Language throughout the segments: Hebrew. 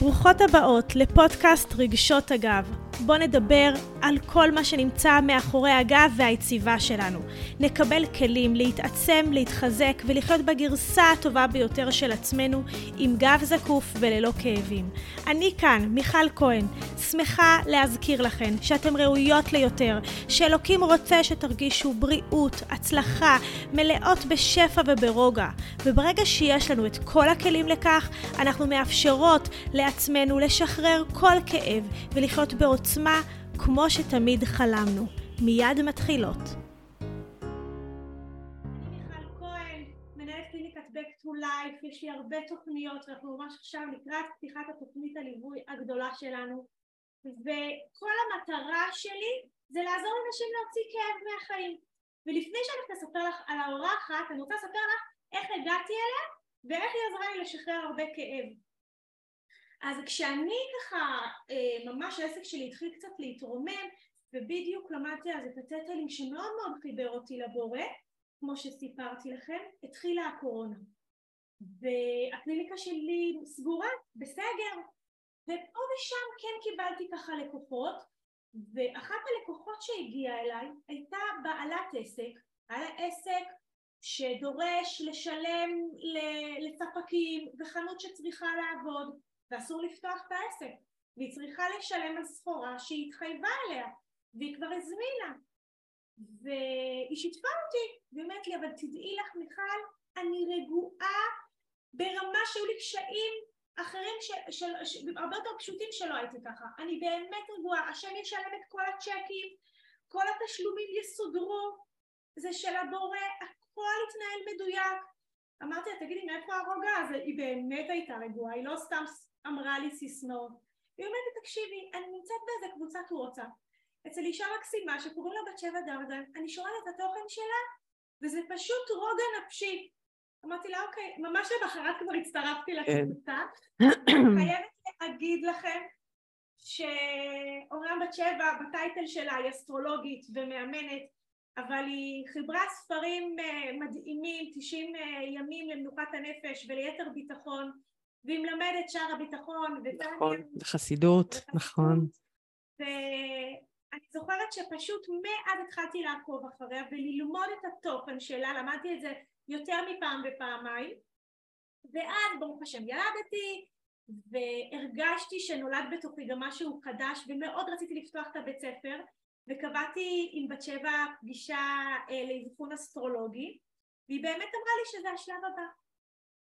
ברוכות הבאות לפודקאסט רגשות הגב. בואו נדבר על כל מה שנמצא מאחורי הגב והיציבה שלנו. נקבל כלים להתעצם, להתחזק ולחיות בגרסה הטובה ביותר של עצמנו עם גב זקוף וללא כאבים. אני כאן, מיכל כהן, שמחה להזכיר לכן שאתן ראויות ליותר, שאלוקים רוצה שתרגישו בריאות, הצלחה, מלאות בשפע וברוגע. וברגע שיש לנו את כל הכלים לכך, אנחנו מאפשרות לעצמנו לשחרר כל כאב ולחיות בעוצמה כמו שתמיד חלמנו. מיד מתחילות. לייף, יש לי הרבה תוכניות ואנחנו ממש עכשיו לקראת פתיחת התוכנית הליווי הגדולה שלנו וכל המטרה שלי זה לעזור לאנשים להוציא כאב מהחיים ולפני שאני הולכת לספר לך על האורחת אני רוצה לספר לך איך הגעתי אליה ואיך היא עזרה לי לשחרר הרבה כאב אז כשאני ככה, אה, ממש העסק שלי התחיל קצת להתרומם ובדיוק למדתי אז את הטטלים שמאוד מאוד חיבר אותי לבורא כמו שסיפרתי לכם, התחילה הקורונה. והקליניקה שלי סגורה, בסגר. ופה ושם כן קיבלתי ככה לקוחות ואחת הלקוחות שהגיעה אליי הייתה בעלת עסק, היה לה עסק שדורש לשלם לספקים וחנות שצריכה לעבוד ואסור לפתוח את העסק והיא צריכה לשלם על סחורה שהיא התחייבה עליה והיא כבר הזמינה. והיא שיתפה אותי והיא אומרת לי אבל תדעי לך מיכל אני רגועה ברמה שהיו לי קשיים אחרים ש, של, ש, הרבה יותר פשוטים שלא הייתי ככה. אני באמת רגועה השם ישלם את כל הצ'קים כל התשלומים יסודרו. זה של הבורא הכל יתנהל מדויק. אמרתי לה תגידי מאיפה הרוגע הזה היא באמת הייתה רגועה היא לא סתם אמרה לי סיסמאות. היא אומרת תקשיבי, אני נמצאת באיזה קבוצת וואטסאפ אצל אישה מקסימה שקוראים לה בת שבע דרדן, אני שומעת את התוכן שלה וזה פשוט רוגע נפשי. אמרתי לה אוקיי, ממש למחרת כבר הצטרפתי כן. לקבוצה. חייבת להגיד לכם שאומנם בת שבע בטייטל שלה היא אסטרולוגית ומאמנת אבל היא חיברה ספרים אה, מדהימים, 90 אה, ימים למנוחת הנפש וליתר ביטחון והיא מלמדת שער הביטחון. נכון, וחסידות, נכון. ואני זוכרת שפשוט מאז התחלתי לעקוב אחריה וללמוד את התוכן שלה, למדתי את זה יותר מפעם ופעמיים, ואז ברוך השם ילדתי, והרגשתי שנולד בתוכי גם משהו חדש, ומאוד רציתי לפתוח את הבית ספר, וקבעתי עם בת שבע פגישה אה, לאבחון אסטרולוגי, והיא באמת אמרה לי שזה השלב הבא.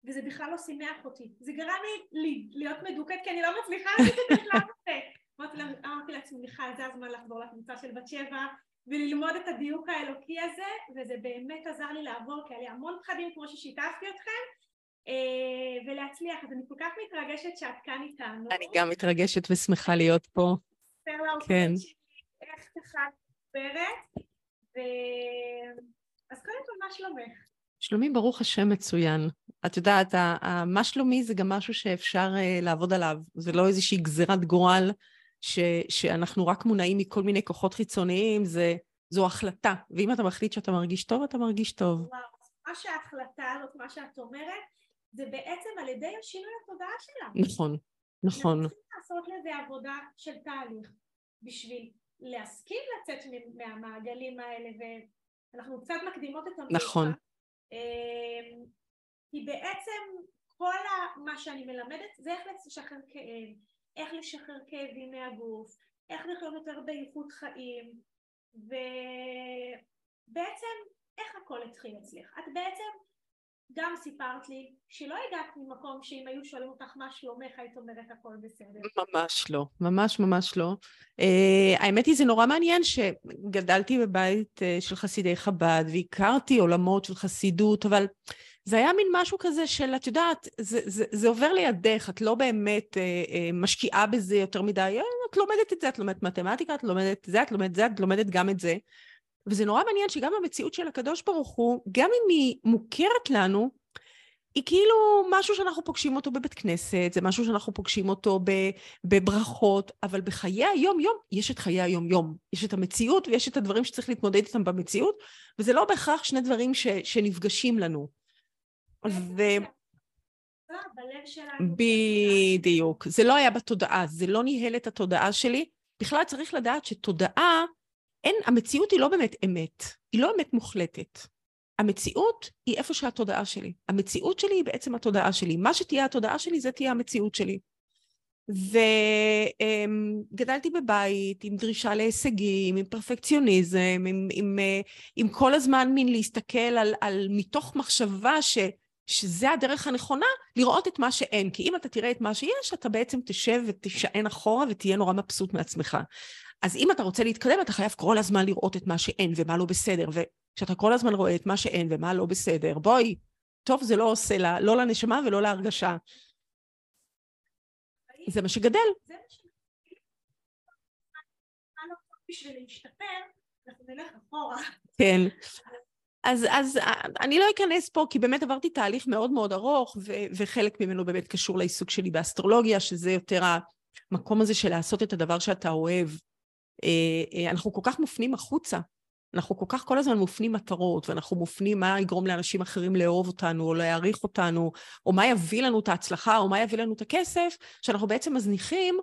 וזה בכלל לא שימח אותי. זה גרם לי להיות מדוכאת כי אני לא מצליחה לעשות את השלב הזה. אמרתי לעצמי, מיכל, זה הזמן לחזור לקבוצה של בת שבע וללמוד את הדיוק האלוקי הזה, וזה באמת עזר לי לעבור, כי היה לי המון פחדים כמו ששיתפתי אתכם, אה, ולהצליח. אז אני כל כך מתרגשת שאת כאן איתנו. אני גם מתרגשת ושמחה להיות פה. כן. איך ככה מדברת, ו... אז קודם כל, מה שלומך? שלומי, ברוך השם, מצוין. את יודעת, מה שלומי זה גם משהו שאפשר uh, לעבוד עליו. זה לא איזושהי גזירת גורל ש, שאנחנו רק מונעים מכל מיני כוחות חיצוניים, זה, זו החלטה. ואם אתה מחליט שאתה מרגיש טוב, אתה מרגיש טוב. וואו, מה שההחלטה הזאת, מה שאת אומרת, זה בעצם על ידי השינוי התודעה שלה. נכון, נכון. אנחנו צריכים לעשות לזה עבודה של תהליך בשביל להסכים לצאת מהמעגלים האלה, ואנחנו קצת מקדימות את המלאכה. נכון. כי בעצם כל מה שאני מלמדת זה איך לשחרר כאב, איך לשחרר כאבים מהגוף, איך לחיות יותר באיכות חיים ובעצם איך הכל התחיל אצלך. את בעצם גם סיפרת לי שלא הגעת ממקום שאם היו שואלים אותך מה שלומך היית אומרת הכל בסדר. ממש לא, ממש ממש לא. Uh, האמת היא זה נורא מעניין שגדלתי בבית uh, של חסידי חב"ד והכרתי עולמות של חסידות, אבל זה היה מין משהו כזה של, את יודעת, זה, זה, זה עובר לידך, את לא באמת uh, uh, משקיעה בזה יותר מדי, את לומדת את זה, את לומדת מתמטיקה, את לומדת את זה, את לומדת את זה, את לומדת גם את זה. וזה נורא מעניין שגם המציאות של הקדוש ברוך הוא, גם אם היא מוכרת לנו, היא כאילו משהו שאנחנו פוגשים אותו בבית כנסת, זה משהו שאנחנו פוגשים אותו בברכות, אבל בחיי היום-יום יש את חיי היום-יום. יש את המציאות ויש את הדברים שצריך להתמודד איתם במציאות, וזה לא בהכרח שני דברים ש, שנפגשים לנו. ו... בדיוק. זה לא היה בתודעה, זה לא ניהל את התודעה שלי. בכלל צריך לדעת שתודעה, אין, המציאות היא לא באמת אמת, היא לא אמת מוחלטת. המציאות היא איפה שהתודעה שלי. המציאות שלי היא בעצם התודעה שלי. מה שתהיה התודעה שלי, זה תהיה המציאות שלי. וגדלתי בבית עם דרישה להישגים, עם פרפקציוניזם, עם, עם, עם כל הזמן מין להסתכל על, על מתוך מחשבה ש, שזה הדרך הנכונה, לראות את מה שאין. כי אם אתה תראה את מה שיש, אתה בעצם תשב ותשען אחורה ותהיה נורא מבסוט מעצמך. אז אם אתה רוצה להתקדם, אתה חייב כל הזמן לראות את מה שאין ומה לא בסדר. וכשאתה כל הזמן רואה את מה שאין ומה לא בסדר, בואי, טוב זה לא עושה לה, לא לנשמה ולא להרגשה. זה מה שגדל. זה מה שגדל. בשביל להשתפר, אנחנו נלך אחורה. כן. אז, אז אני לא אכנס פה, כי באמת עברתי תהליך מאוד מאוד ארוך, ו, וחלק ממנו באמת קשור לעיסוק שלי באסטרולוגיה, שזה יותר המקום הזה של לעשות את הדבר שאתה אוהב. אה, אה, אנחנו כל כך מופנים החוצה, אנחנו כל כך כל הזמן מופנים מטרות, ואנחנו מופנים מה יגרום לאנשים אחרים לאהוב אותנו, או להעריך אותנו, או מה יביא לנו את ההצלחה, או מה יביא לנו את הכסף, שאנחנו בעצם מזניחים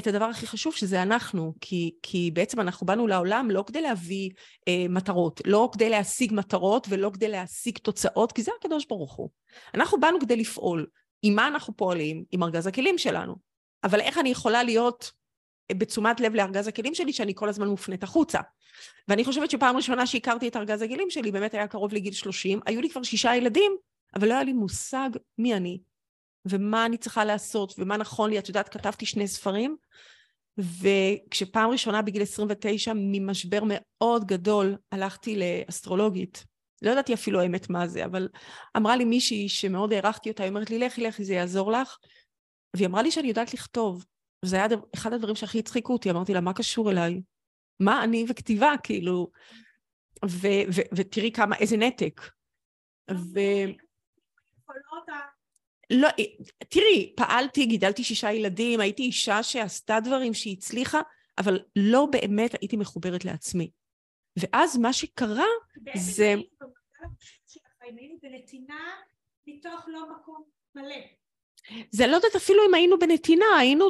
את הדבר הכי חשוב, שזה אנחנו. כי, כי בעצם אנחנו באנו לעולם לא כדי להביא אה, מטרות, לא כדי להשיג מטרות ולא כדי להשיג תוצאות, כי זה הקדוש ברוך הוא. אנחנו באנו כדי לפעול. עם מה אנחנו פועלים? עם ארגז הכלים שלנו. אבל איך אני יכולה להיות בתשומת לב לארגז הכלים שלי, שאני כל הזמן מופנית החוצה. ואני חושבת שפעם ראשונה שהכרתי את ארגז הכלים שלי, באמת היה קרוב לגיל 30, היו לי כבר שישה ילדים, אבל לא היה לי מושג מי אני, ומה אני צריכה לעשות, ומה נכון לי. את יודעת, כתבתי שני ספרים, וכשפעם ראשונה בגיל 29, ממשבר מאוד גדול, הלכתי לאסטרולוגית. לא ידעתי אפילו האמת מה זה, אבל אמרה לי מישהי שמאוד הערכתי אותה, היא אומרת לי, לכי, לכי, זה יעזור לך. והיא אמרה לי שאני יודעת לכתוב. זה היה אחד הדברים שהכי הצחיקו אותי, אמרתי לה, מה קשור אליי? מה אני וכתיבה, כאילו? ו- ו- ותראי כמה, איזה נתק. ו... לא, תראי, פעלתי, גידלתי שישה ילדים, הייתי אישה שעשתה דברים, שהיא הצליחה, אבל לא באמת הייתי מחוברת לעצמי. ואז מה שקרה זה... היינו בנתינה מתוך לא מקום מלא. זה לא יודעת אפילו אם היינו בנתינה, היינו,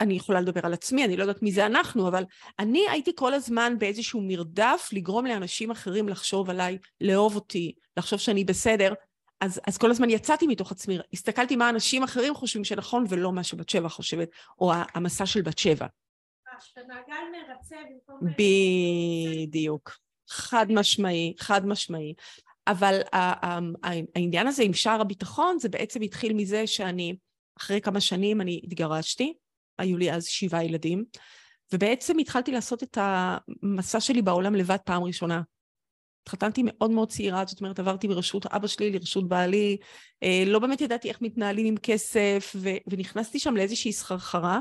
אני יכולה לדבר על עצמי, אני לא יודעת מי זה אנחנו, אבל אני הייתי כל הזמן באיזשהו מרדף לגרום לאנשים אחרים לחשוב עליי, לאהוב אותי, לחשוב שאני בסדר. אז, אז כל הזמן יצאתי מתוך עצמי, הסתכלתי מה אנשים אחרים חושבים שנכון ולא מה שבת שבע חושבת, או המסע של בת שבע. מעגל מרצה במקום... בדיוק. חד משמעי, חד משמעי. אבל העניין הזה עם שער הביטחון זה בעצם התחיל מזה שאני, אחרי כמה שנים אני התגרשתי, היו לי אז שבעה ילדים, ובעצם התחלתי לעשות את המסע שלי בעולם לבד פעם ראשונה. התחתנתי מאוד מאוד צעירה, זאת אומרת עברתי מרשות אבא שלי לרשות בעלי, אה, לא באמת ידעתי איך מתנהלים עם כסף, ו- ונכנסתי שם לאיזושהי סחרחרה,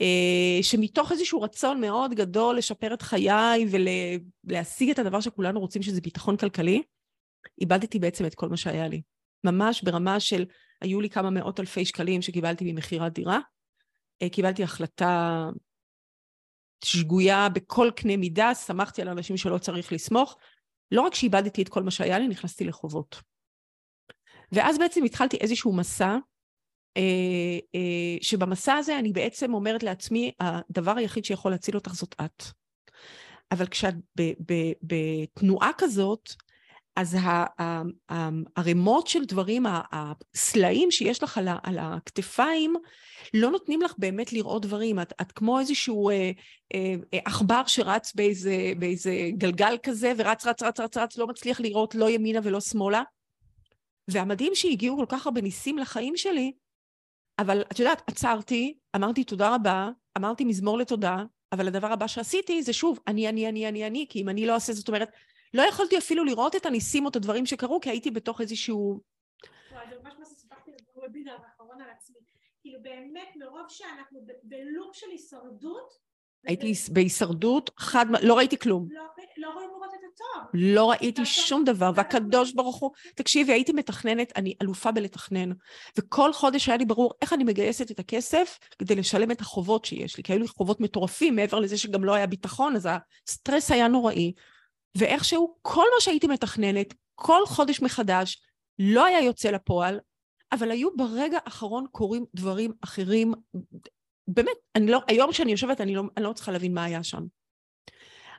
אה, שמתוך איזשהו רצון מאוד גדול לשפר את חיי ולהשיג את הדבר שכולנו רוצים שזה ביטחון כלכלי, איבדתי בעצם את כל מה שהיה לי. ממש ברמה של, היו לי כמה מאות אלפי שקלים שקיבלתי ממכירת דירה, אה, קיבלתי החלטה שגויה בכל קנה מידה, שמחתי על אנשים שלא צריך לסמוך. לא רק שאיבדתי את כל מה שהיה לי, נכנסתי לחובות. ואז בעצם התחלתי איזשהו מסע, אה, אה, שבמסע הזה אני בעצם אומרת לעצמי, הדבר היחיד שיכול להציל אותך זאת את. אבל כשאת בתנועה כזאת, אז הערימות של דברים, הסלעים שיש לך על הכתפיים, לא נותנים לך באמת לראות דברים. את, את כמו איזשהו אה, אה, עכבר שרץ באיזה, באיזה גלגל כזה, ורץ, רץ, רץ, רץ, רץ, לא מצליח לראות לא ימינה ולא שמאלה. והמדהים שהגיעו כל כך הרבה ניסים לחיים שלי, אבל את יודעת, עצרתי, אמרתי תודה רבה, אמרתי מזמור לתודה, אבל הדבר הבא שעשיתי זה שוב, אני, אני, אני, אני, אני, כי אם אני לא אעשה, זאת אומרת, לא יכולתי אפילו לראות את הניסים או את הדברים שקרו, כי הייתי בתוך איזשהו... וואי, זה ממש מה שסיפרתי בוובינר האחרון על עצמי. כאילו באמת, מרוב שאנחנו בלופ של הישרדות, הייתי בהישרדות, חד, לא ראיתי כלום. לא, לא רואים לראות את הטוב. לא ראיתי שום דבר, והקדוש ברוך הוא, תקשיבי, הייתי מתכננת, אני אלופה בלתכנן, וכל חודש היה לי ברור איך אני מגייסת את הכסף כדי לשלם את החובות שיש לי, כי היו לי חובות מטורפים, מעבר לזה שגם לא היה ביטחון, אז הסטרס היה נוראי, ואיכשהו כל מה שהייתי מתכננת, כל חודש מחדש, לא היה יוצא לפועל, אבל היו ברגע האחרון קורים דברים אחרים. באמת, אני לא, היום כשאני יושבת, אני לא, אני לא צריכה להבין מה היה שם.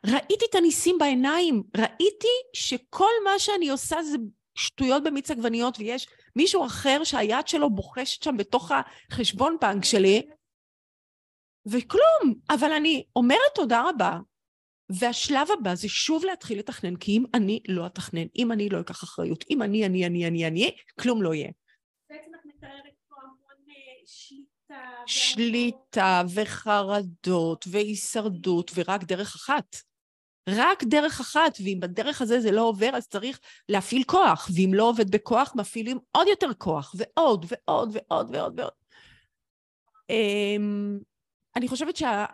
ראיתי את הניסים בעיניים, ראיתי שכל מה שאני עושה זה שטויות במיץ עגבניות, ויש מישהו אחר שהיד שלו בוחשת שם בתוך החשבון בנק שלי, וכלום. אבל אני אומרת תודה רבה, והשלב הבא זה שוב להתחיל לתכנן, כי אם אני לא אתכנן, אם אני לא אקח אחריות, אם אני, אני, אני, אני, אני, כלום לא יהיה. בעצם את מתארת פה המון אה, שליטה. שליטה וחרדות והישרדות, ורק דרך אחת. רק דרך אחת, ואם בדרך הזה זה לא עובר, אז צריך להפעיל כוח, ואם לא עובד בכוח, מפעילים עוד יותר כוח, ועוד ועוד ועוד ועוד ועוד. אני חושבת שה...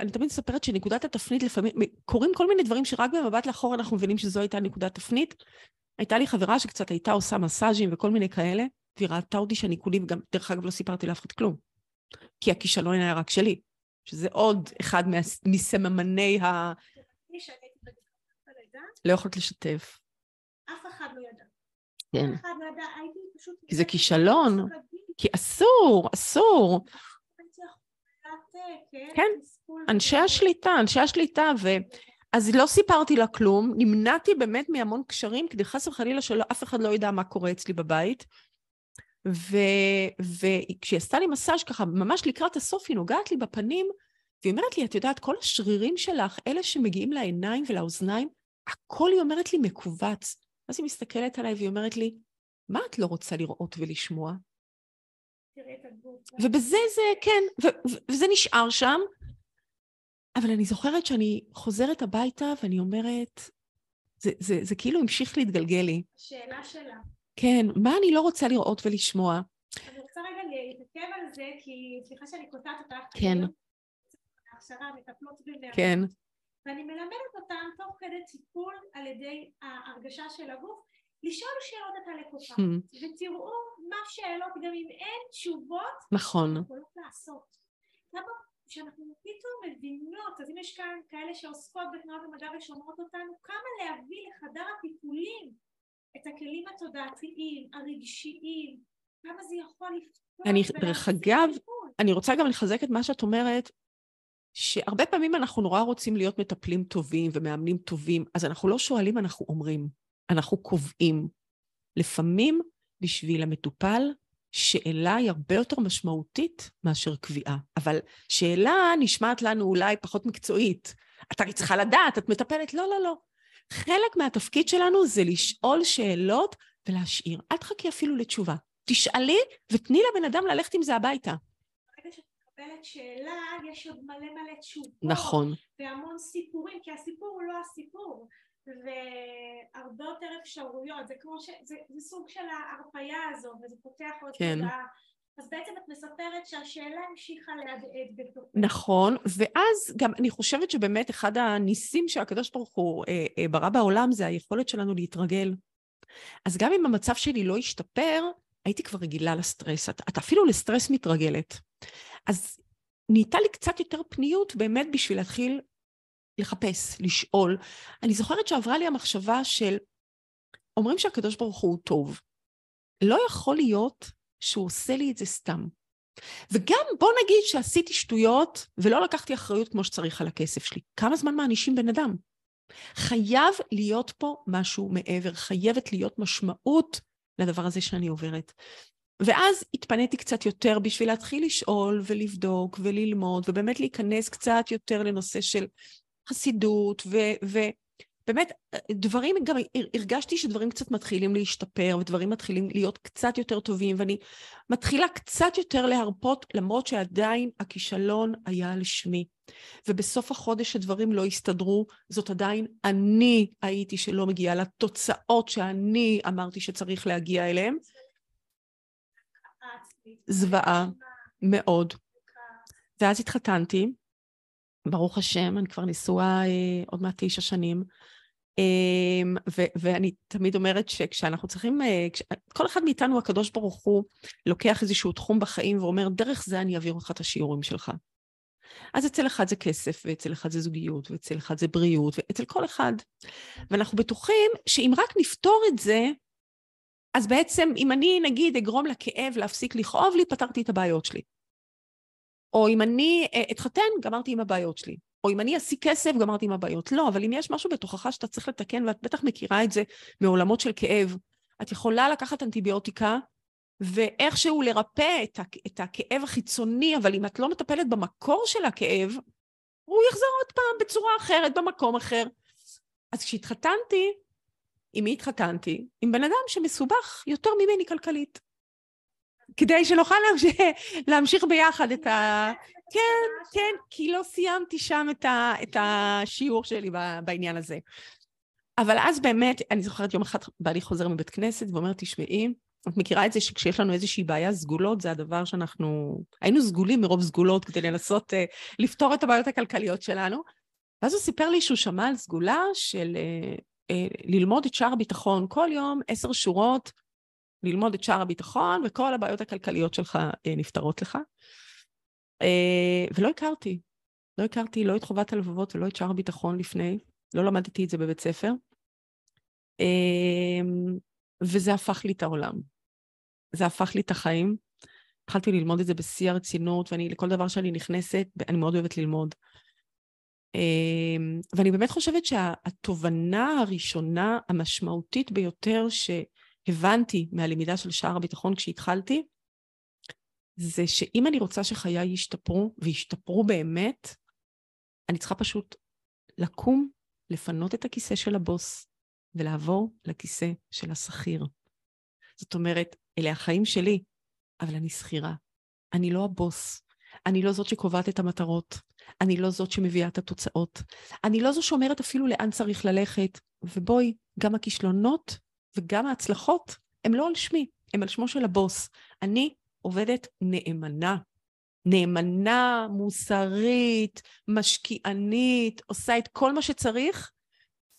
אני תמיד מספרת שנקודת התפנית לפעמים, קורים כל מיני דברים שרק במבט לאחור אנחנו מבינים שזו הייתה נקודת תפנית. הייתה לי חברה שקצת הייתה עושה מסאז'ים וכל מיני כאלה, והיא ראתה אותי שאני כולי, וגם, דרך אגב, לא סיפרתי לאף אחד כלום. כי הכישלון היה רק שלי, שזה עוד אחד מסממני ה... לא יכולת לשתף. אף אחד לא ידע. כן. אף אחד לא ידע, הייתי פשוט... כי זה כישלון. כי אסור, אסור. כן, אנשי השליטה, אנשי השליטה, ו... אז לא סיפרתי לה כלום, נמנעתי באמת מהמון קשרים, כדי חס וחלילה שאף אחד לא ידע מה קורה אצלי בבית. וכשהיא עשתה לי מסאז' ככה, ממש לקראת הסוף, היא נוגעת לי בפנים, והיא אומרת לי, את יודעת, כל השרירים שלך, אלה שמגיעים לעיניים ולאוזניים, הכל היא אומרת לי מכווץ. אז היא מסתכלת עליי והיא אומרת לי, מה את לא רוצה לראות ולשמוע? ובזה זה, כן, וזה נשאר שם. אבל אני זוכרת שאני חוזרת הביתה ואני אומרת, זה, זה, זה כאילו המשיך להתגלגל לי. השאלה שלה. כן, מה אני לא רוצה לראות ולשמוע? אני רוצה רגע להתעכב על זה, כי סליחה שאני קוטעת אותך. כן. הכשרה, מטפלות בנערות. כן. ואני מלמדת אותם תוך כדי טיפול על ידי ההרגשה של הגוף, לשאול שאלות את הלקוחה, hmm. ותראו מה שאלות, גם אם אין תשובות, נכון. יכולות לעשות. למה כשאנחנו פתאום מבינות, אז אם יש כאן כאלה שעוסקות בתנועת המדע ושומרות אותנו, כמה להביא לחדר הטיפולים את הכלים התודעתיים, הרגשיים, כמה זה יכול לפתוח. אני, דרך אגב, אני רוצה גם לחזק את מה שאת אומרת, שהרבה פעמים אנחנו נורא רוצים להיות מטפלים טובים ומאמנים טובים, אז אנחנו לא שואלים, אנחנו אומרים. אנחנו קובעים. לפעמים בשביל המטופל, שאלה היא הרבה יותר משמעותית מאשר קביעה. אבל שאלה נשמעת לנו אולי פחות מקצועית. את הרי צריכה לדעת, את מטפלת, לא, לא, לא. חלק מהתפקיד שלנו זה לשאול שאלות ולהשאיר. אל תחכי אפילו לתשובה. תשאלי ותני לבן אדם ללכת עם זה הביתה. מקבלת שאלה, יש עוד מלא מלא תשובות. נכון. והמון סיפורים, כי הסיפור הוא לא הסיפור. והרבה יותר אפשרויות, זה כמו ש... זה, זה סוג של ההרפאיה הזו, וזה פותח עוד כן. תודעה. אז בעצם את מספרת שהשאלה המשיכה להדהד בתוכו. נכון, ואז גם אני חושבת שבאמת אחד הניסים שהקדוש ברוך הוא אה, אה, ברא בעולם זה היכולת שלנו להתרגל. אז גם אם המצב שלי לא השתפר, הייתי כבר רגילה לסטרס. את, את אפילו לסטרס מתרגלת. אז נהייתה לי קצת יותר פניות באמת בשביל להתחיל לחפש, לשאול. אני זוכרת שעברה לי המחשבה של, אומרים שהקדוש ברוך הוא טוב. לא יכול להיות שהוא עושה לי את זה סתם. וגם בוא נגיד שעשיתי שטויות ולא לקחתי אחריות כמו שצריך על הכסף שלי. כמה זמן מענישים בן אדם? חייב להיות פה משהו מעבר, חייבת להיות משמעות לדבר הזה שאני עוברת. ואז התפניתי קצת יותר בשביל להתחיל לשאול ולבדוק וללמוד, ובאמת להיכנס קצת יותר לנושא של חסידות, ובאמת, דברים, גם הרגשתי שדברים קצת מתחילים להשתפר, ודברים מתחילים להיות קצת יותר טובים, ואני מתחילה קצת יותר להרפות, למרות שעדיין הכישלון היה לשמי. ובסוף החודש הדברים לא הסתדרו, זאת עדיין אני הייתי שלא מגיעה לתוצאות שאני אמרתי שצריך להגיע אליהן. זוועה, מאוד. ואז התחתנתי, ברוך השם, אני כבר נשואה אה, עוד מעט תשע שנים, אה, ו- ואני תמיד אומרת שכשאנחנו צריכים, אה, כש- כל אחד מאיתנו, הקדוש ברוך הוא, לוקח איזשהו תחום בחיים ואומר, דרך זה אני אעביר אותך את השיעורים שלך. אז אצל אחד זה כסף, ואצל אחד זה זוגיות, ואצל אחד זה בריאות, ואצל כל אחד. ואנחנו בטוחים שאם רק נפתור את זה, אז בעצם, אם אני, נגיד, אגרום לכאב להפסיק לכאוב לי, פתרתי את הבעיות שלי. או אם אני אה, אתחתן, גמרתי עם הבעיות שלי. או אם אני אשיג כסף, גמרתי עם הבעיות. לא, אבל אם יש משהו בתוכך שאתה צריך לתקן, ואת בטח מכירה את זה מעולמות של כאב, את יכולה לקחת אנטיביוטיקה ואיכשהו לרפא את, את הכאב החיצוני, אבל אם את לא מטפלת במקור של הכאב, הוא יחזור עוד פעם בצורה אחרת, במקום אחר. אז כשהתחתנתי, עם מי התחתנתי? עם בן אדם שמסובך יותר ממני כלכלית. כדי שנוכל להמשיך, ביחד את ה... כן, כן, כי לא סיימתי שם את, ה, את השיעור שלי בעניין הזה. אבל אז באמת, אני זוכרת יום אחד בעלי חוזר מבית כנסת ואומר, תשמעי, את מכירה את זה שכשיש לנו איזושהי בעיה, סגולות זה הדבר שאנחנו... היינו סגולים מרוב סגולות כדי לנסות uh, לפתור את הבעיות הכלכליות שלנו. ואז הוא סיפר לי שהוא שמע על סגולה של uh, uh, ללמוד את שער הביטחון כל יום, עשר שורות, ללמוד את שער הביטחון, וכל הבעיות הכלכליות שלך uh, נפתרות לך. Uh, ולא הכרתי. לא הכרתי לא את חובת הלבבות ולא את שער הביטחון לפני, לא למדתי את זה בבית ספר. Uh, וזה הפך לי את העולם. זה הפך לי את החיים. התחלתי ללמוד את זה בשיא הרצינות, ואני, לכל דבר שאני נכנסת, אני מאוד אוהבת ללמוד. אמ, ואני באמת חושבת שהתובנה הראשונה, המשמעותית ביותר שהבנתי מהלמידה של שער הביטחון כשהתחלתי, זה שאם אני רוצה שחיי ישתפרו, וישתפרו באמת, אני צריכה פשוט לקום, לפנות את הכיסא של הבוס, ולעבור לכיסא של השכיר. זאת אומרת, אלה החיים שלי, אבל אני שכירה. אני לא הבוס. אני לא זאת שקובעת את המטרות. אני לא זאת שמביאה את התוצאות. אני לא זו שאומרת אפילו לאן צריך ללכת. ובואי, גם הכישלונות וגם ההצלחות הם לא על שמי, הם על שמו של הבוס. אני עובדת נאמנה. נאמנה, מוסרית, משקיענית, עושה את כל מה שצריך,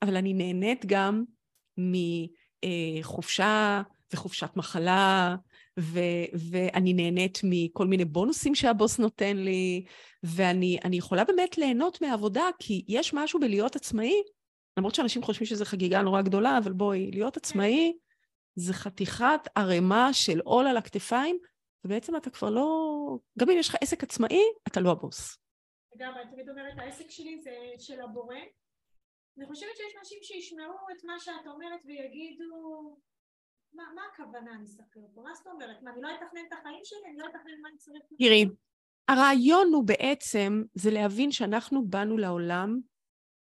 אבל אני נהנית גם מחופשה וחופשת מחלה, ו- ואני נהנית מכל מיני בונוסים שהבוס נותן לי, ואני יכולה באמת ליהנות מהעבודה, כי יש משהו בלהיות עצמאי, למרות שאנשים חושבים שזו חגיגה נורא גדולה, אבל בואי, להיות עצמאי זה חתיכת ערימה של עול על הכתפיים, ובעצם אתה כבר לא... גם אם יש לך עסק עצמאי, אתה לא הבוס. לגמרי, אני תמיד אומרת, העסק שלי זה של הבורא. אני חושבת שיש אנשים שישמעו את מה שאת אומרת ויגידו, מה, מה הכוונה אני אספר פה? מה זאת אומרת? מה, אני לא אתכנן את החיים שלי? אני לא אתכנן מה אני צריך... תראי, הרעיון הוא בעצם, זה להבין שאנחנו באנו לעולם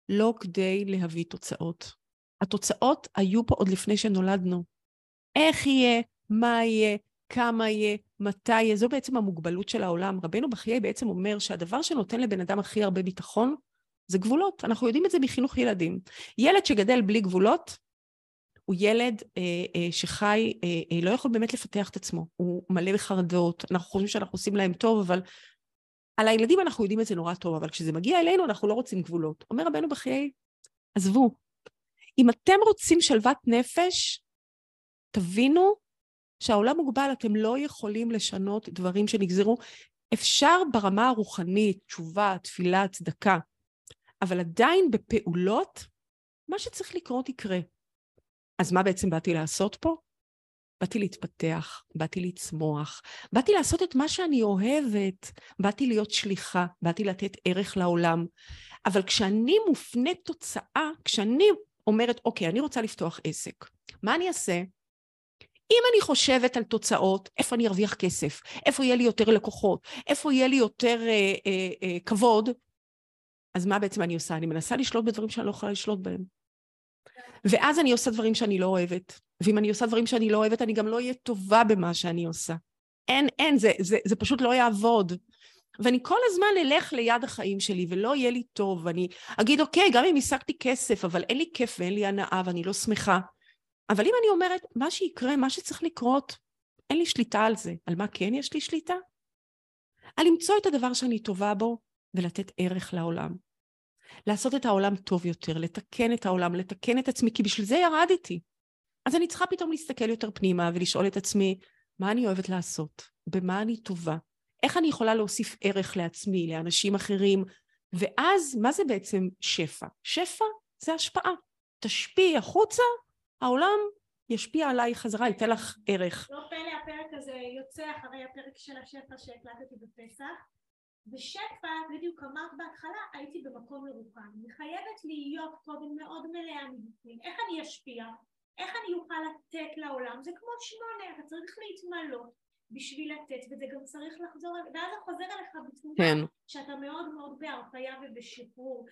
לא כדי להביא תוצאות. התוצאות היו פה עוד לפני שנולדנו. איך יהיה, מה יהיה, כמה יהיה, מתי יהיה, זו בעצם המוגבלות של העולם. רבנו בחיי בעצם אומר שהדבר שנותן לבן אדם הכי הרבה ביטחון זה גבולות. אנחנו יודעים את זה מחינוך ילדים. ילד שגדל בלי גבולות, הוא ילד אה, אה, שחי, אה, אה, לא יכול באמת לפתח את עצמו, הוא מלא בחרדות, אנחנו חושבים שאנחנו עושים להם טוב, אבל על הילדים אנחנו יודעים את זה נורא טוב, אבל כשזה מגיע אלינו אנחנו לא רוצים גבולות. אומר רבנו בחיי, עזבו, אם אתם רוצים שלוות נפש, תבינו שהעולם מוגבל, אתם לא יכולים לשנות דברים שנגזרו. אפשר ברמה הרוחנית, תשובה, תפילה, צדקה, אבל עדיין בפעולות, מה שצריך לקרות יקרה. אז מה בעצם באתי לעשות פה? באתי להתפתח, באתי לצמוח, באתי לעשות את מה שאני אוהבת, באתי להיות שליחה, באתי לתת ערך לעולם. אבל כשאני מופנית תוצאה, כשאני אומרת, אוקיי, אני רוצה לפתוח עסק, מה אני אעשה? אם אני חושבת על תוצאות, איפה אני ארוויח כסף, איפה יהיה לי יותר לקוחות, איפה יהיה לי יותר אה, אה, אה, כבוד, אז מה בעצם אני עושה? אני מנסה לשלוט בדברים שאני לא יכולה לשלוט בהם. ואז אני עושה דברים שאני לא אוהבת. ואם אני עושה דברים שאני לא אוהבת, אני גם לא אהיה טובה במה שאני עושה. אין, אין, זה, זה, זה פשוט לא יעבוד. ואני כל הזמן אלך ליד החיים שלי ולא יהיה לי טוב, ואני אגיד, אוקיי, גם אם השגתי כסף, אבל אין לי כיף ואין לי הנאה ואני לא שמחה. אבל אם אני אומרת, מה שיקרה, מה שצריך לקרות, אין לי שליטה על זה. על מה כן יש לי שליטה? על למצוא את הדבר שאני טובה בו ולתת ערך לעולם. לעשות את העולם טוב יותר, לתקן את העולם, לתקן את עצמי, כי בשביל זה ירדתי. אז אני צריכה פתאום להסתכל יותר פנימה ולשאול את עצמי, מה אני אוהבת לעשות? במה אני טובה? איך אני יכולה להוסיף ערך לעצמי, לאנשים אחרים? ואז, מה זה בעצם שפע? שפע זה השפעה. תשפיעי החוצה, העולם ישפיע עליי חזרה, ייתן לך ערך. לא פלא הפרק הזה יוצא אחרי הפרק של השפע שהקלטתי בפסח. בשפע, בדיוק אמרת בהתחלה, הייתי במקום מרוחם. אני חייבת להיות קודם מאוד מלאה מבפנים. איך אני אשפיע? איך אני אוכל לתת לעולם? זה כמו שמונה, אתה צריך להתמלות בשביל לתת, וזה גם צריך לחזור, ואז זה חוזר אליך בתמונה, כן. שאתה מאוד מאוד בהרפאיה ובשחרור.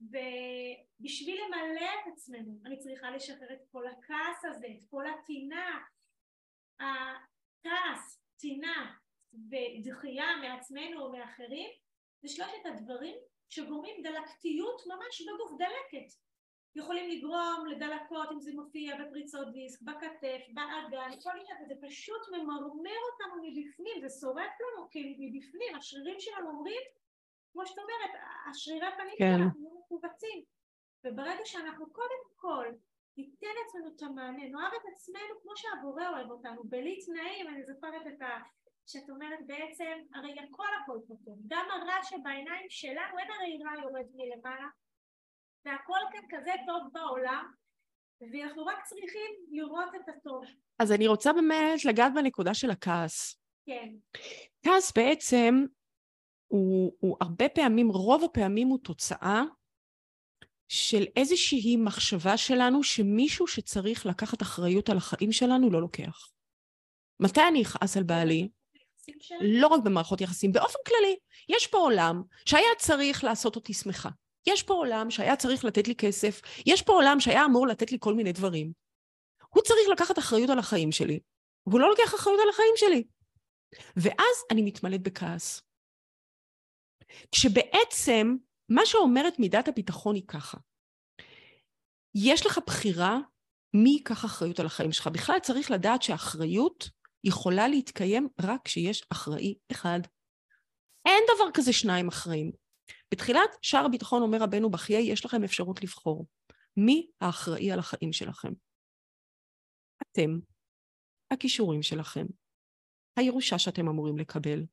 ובשביל למלא את עצמנו, אני צריכה לשחרר את כל הכעס הזה, את כל הטינה, הכעס, טינה ודחייה מעצמנו או מאחרים, זה שלושת הדברים שגורמים דלקתיות ממש בגוף דלקת. יכולים לגרום לדלקות אם זה מופיע בפריצות דיסק, בכתף, באגן, כל מיני, וזה פשוט ממרמר אותנו מבפנים, זה שורף לנו כי מבפנים, השרירים שלנו אומרים, כמו שאת אומרת, השרירי פנים כן. שלנו מכווצים, וברגע שאנחנו קודם כל ניתן לעצמנו את המענה, נאהב את עצמנו כמו שהבורא אוהב אותנו, בלי תנאים, אני זוכרת את. שאת אומרת בעצם, הרי הכל הכל טוב, גם הרע שבעיניים שלנו, אין הרי רע יורד מלמעלה, והכל כאן כזה טוב בעולם, ואנחנו רק צריכים לראות את הטוב. אז אני רוצה באמת לגעת בנקודה של הכעס. כן. כעס בעצם הוא, הוא הרבה פעמים, רוב הפעמים הוא תוצאה של איזושהי מחשבה שלנו שמישהו שצריך לקחת אחריות על החיים שלנו לא לוקח. מתי אני אכעס על בעלי? לא רק במערכות יחסים, באופן כללי. יש פה עולם שהיה צריך לעשות אותי שמחה. יש פה עולם שהיה צריך לתת לי כסף, יש פה עולם שהיה אמור לתת לי כל מיני דברים. הוא צריך לקחת אחריות על החיים שלי, והוא לא לוקח אחריות על החיים שלי. ואז אני מתמלאת בכעס. כשבעצם מה שאומרת מידת הביטחון היא ככה, יש לך בחירה מי ייקח אחריות על החיים שלך. בכלל צריך לדעת שהאחריות יכולה להתקיים רק כשיש אחראי אחד. אין דבר כזה שניים אחראים. בתחילת שער הביטחון אומר רבנו בחיי, יש לכם אפשרות לבחור. מי האחראי על החיים שלכם? אתם, הכישורים שלכם, הירושה שאתם אמורים לקבל,